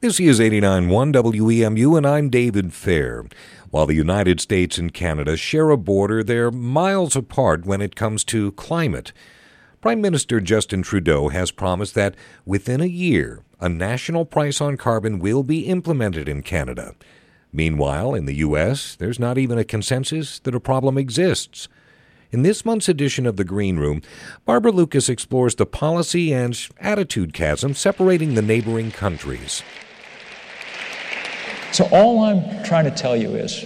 This is 89.1 WEMU, and I'm David Fair. While the United States and Canada share a border, they're miles apart when it comes to climate. Prime Minister Justin Trudeau has promised that within a year, a national price on carbon will be implemented in Canada. Meanwhile, in the U.S., there's not even a consensus that a problem exists. In this month's edition of The Green Room, Barbara Lucas explores the policy and attitude chasm separating the neighboring countries. So, all I'm trying to tell you is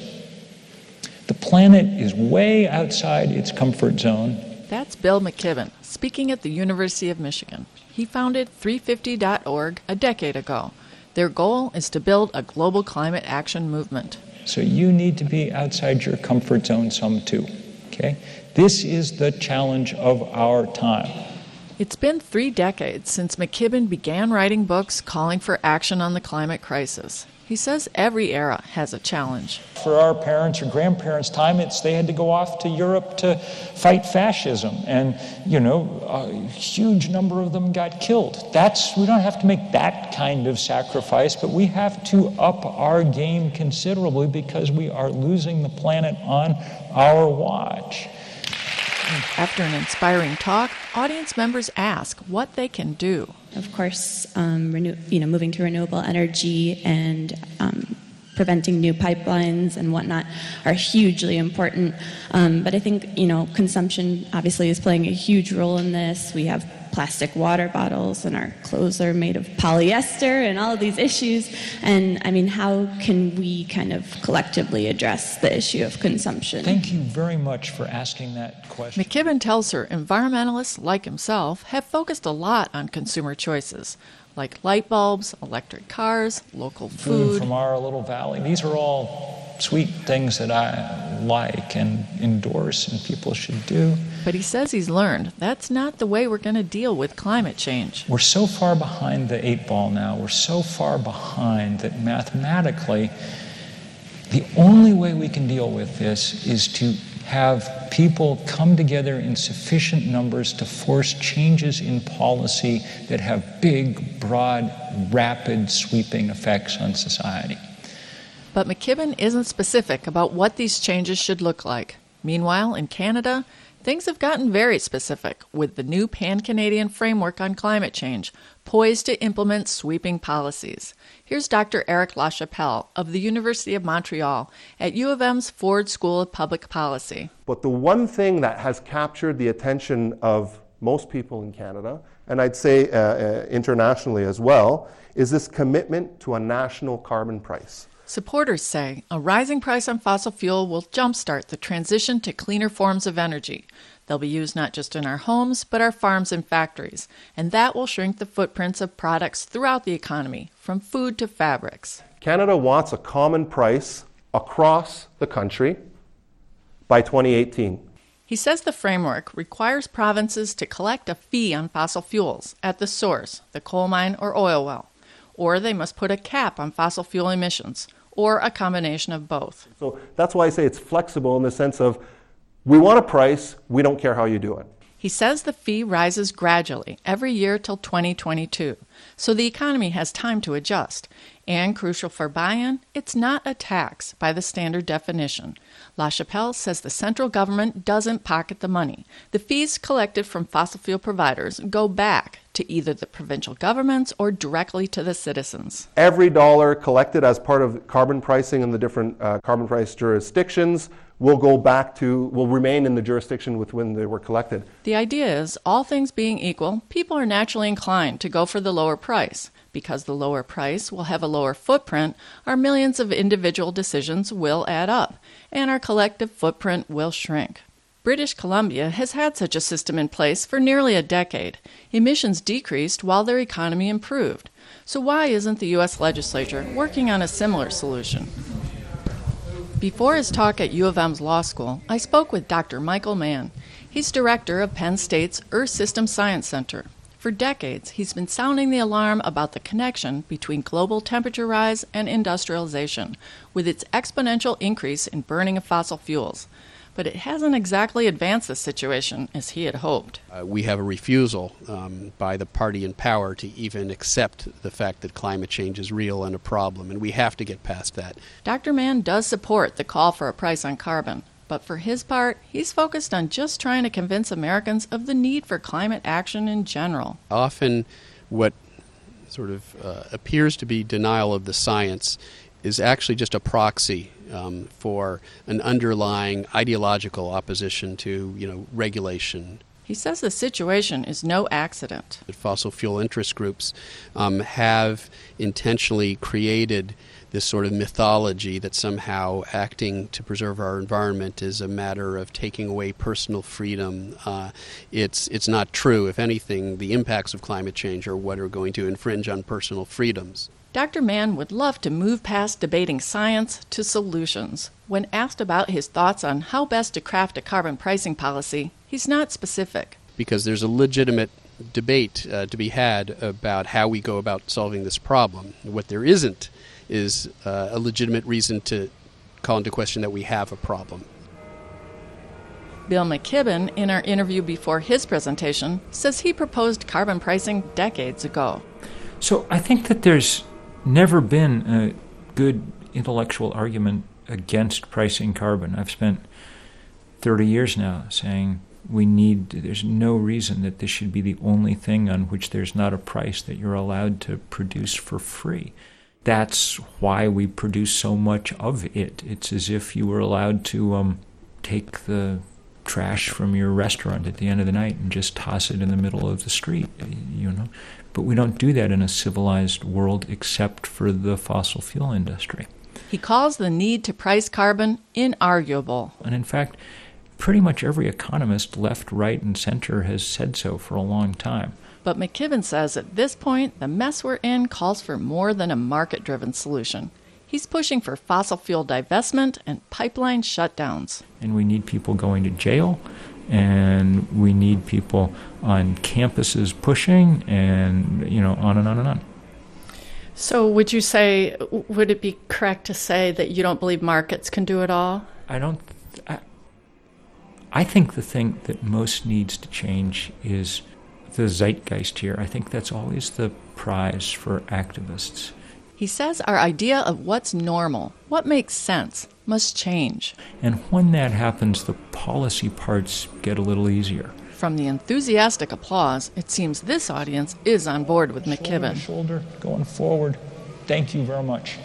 the planet is way outside its comfort zone. That's Bill McKibben speaking at the University of Michigan. He founded 350.org a decade ago. Their goal is to build a global climate action movement. So, you need to be outside your comfort zone some too. Okay? This is the challenge of our time. It's been three decades since McKibben began writing books calling for action on the climate crisis. He says every era has a challenge. For our parents or grandparents' time, it's they had to go off to Europe to fight fascism, and you know, a huge number of them got killed. That's we don't have to make that kind of sacrifice, but we have to up our game considerably because we are losing the planet on our watch. After an inspiring talk, audience members ask what they can do. Of course, um, renew, you know, moving to renewable energy and um, preventing new pipelines and whatnot are hugely important. Um, but I think you know consumption obviously is playing a huge role in this. We have plastic water bottles and our clothes are made of polyester and all of these issues. And I mean, how can we kind of collectively address the issue of consumption? Thank you very much for asking that question. McKibben tells her environmentalists like himself have focused a lot on consumer choices like light bulbs, electric cars, local food. From our little valley. These are all sweet things that I like and endorse and people should do. But he says he's learned that's not the way we're going to deal with climate change. We're so far behind the eight ball now. We're so far behind that mathematically, the only way we can deal with this is to have people come together in sufficient numbers to force changes in policy that have big, broad, rapid, sweeping effects on society. But McKibben isn't specific about what these changes should look like. Meanwhile, in Canada, things have gotten very specific with the new Pan Canadian Framework on Climate Change, poised to implement sweeping policies. Here's Dr. Eric LaChapelle of the University of Montreal at U of M's Ford School of Public Policy. But the one thing that has captured the attention of most people in Canada, and I'd say uh, uh, internationally as well, is this commitment to a national carbon price. Supporters say a rising price on fossil fuel will jumpstart the transition to cleaner forms of energy. They'll be used not just in our homes, but our farms and factories, and that will shrink the footprints of products throughout the economy, from food to fabrics. Canada wants a common price across the country by 2018. He says the framework requires provinces to collect a fee on fossil fuels at the source, the coal mine or oil well, or they must put a cap on fossil fuel emissions, or a combination of both. So that's why I say it's flexible in the sense of we want a price, we don't care how you do it. He says the fee rises gradually every year till 2022, so the economy has time to adjust. And crucial for buy-in, it's not a tax by the standard definition. LaChapelle says the central government doesn't pocket the money. The fees collected from fossil fuel providers go back to either the provincial governments or directly to the citizens. Every dollar collected as part of carbon pricing in the different uh, carbon price jurisdictions will go back to, will remain in the jurisdiction with when they were collected. The idea is, all things being equal, people are naturally inclined to go for the lower price. Because the lower price will have a lower footprint, our millions of individual decisions will add up, and our collective footprint will shrink. British Columbia has had such a system in place for nearly a decade. Emissions decreased while their economy improved. So, why isn't the U.S. legislature working on a similar solution? Before his talk at U of M's law school, I spoke with Dr. Michael Mann. He's director of Penn State's Earth System Science Center. For decades, he's been sounding the alarm about the connection between global temperature rise and industrialization, with its exponential increase in burning of fossil fuels. But it hasn't exactly advanced the situation as he had hoped. Uh, we have a refusal um, by the party in power to even accept the fact that climate change is real and a problem, and we have to get past that. Dr. Mann does support the call for a price on carbon, but for his part, he's focused on just trying to convince Americans of the need for climate action in general. Often, what sort of uh, appears to be denial of the science is actually just a proxy um, for an underlying ideological opposition to, you know, regulation. He says the situation is no accident. Fossil fuel interest groups um, have intentionally created this sort of mythology that somehow acting to preserve our environment is a matter of taking away personal freedom. Uh, it's it's not true. If anything, the impacts of climate change are what are going to infringe on personal freedoms. Dr. Mann would love to move past debating science to solutions. When asked about his thoughts on how best to craft a carbon pricing policy, he's not specific. Because there's a legitimate debate uh, to be had about how we go about solving this problem. What there isn't is uh, a legitimate reason to call into question that we have a problem. Bill McKibben, in our interview before his presentation, says he proposed carbon pricing decades ago. So I think that there's never been a good intellectual argument against pricing carbon. I've spent 30 years now saying we need, there's no reason that this should be the only thing on which there's not a price that you're allowed to produce for free. That's why we produce so much of it. It's as if you were allowed to um, take the trash from your restaurant at the end of the night and just toss it in the middle of the street, you know. But we don't do that in a civilized world except for the fossil fuel industry. He calls the need to price carbon inarguable. And in fact, pretty much every economist, left, right, and center, has said so for a long time. But McKibben says at this point, the mess we're in calls for more than a market driven solution. He's pushing for fossil fuel divestment and pipeline shutdowns. And we need people going to jail and we need people on campuses pushing, and you know, on and on and on. So, would you say, would it be correct to say that you don't believe markets can do it all? I don't. I, I think the thing that most needs to change is the zeitgeist here. I think that's always the prize for activists. He says our idea of what's normal, what makes sense, must change. And when that happens, the policy parts get a little easier. From the enthusiastic applause, it seems this audience is on board with McKibben. Shoulder, shoulder going forward. Thank you very much.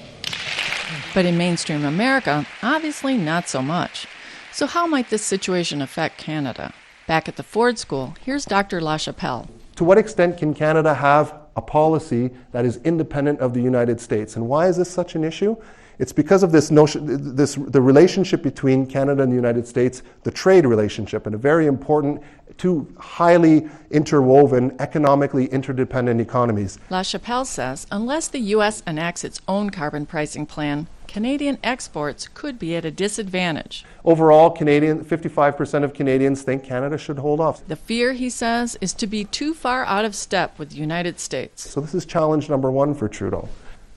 But in mainstream America, obviously not so much. So, how might this situation affect Canada? Back at the Ford School, here's Dr. LaChapelle. To what extent can Canada have a policy that is independent of the United States? And why is this such an issue? It's because of this notion, this, the relationship between Canada and the United States, the trade relationship, and a very important, two highly interwoven, economically interdependent economies. La Chapelle says unless the U.S. enacts its own carbon pricing plan, Canadian exports could be at a disadvantage. Overall, Canadian 55% of Canadians think Canada should hold off. The fear, he says, is to be too far out of step with the United States. So this is challenge number 1 for Trudeau.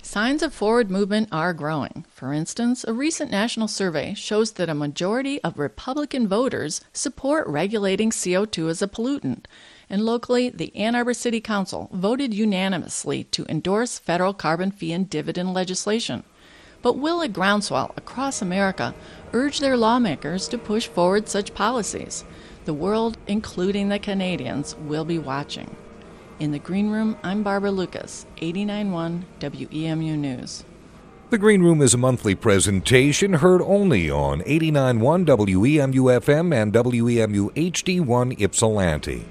Signs of forward movement are growing. For instance, a recent national survey shows that a majority of Republican voters support regulating CO2 as a pollutant. And locally, the Ann Arbor City Council voted unanimously to endorse federal carbon fee and dividend legislation. But will a groundswell across America urge their lawmakers to push forward such policies? The world, including the Canadians, will be watching. In the Green Room, I'm Barbara Lucas, 89.1 WEMU News. The Green Room is a monthly presentation heard only on 89.1 WEMU FM and WEMU HD1 Ypsilanti.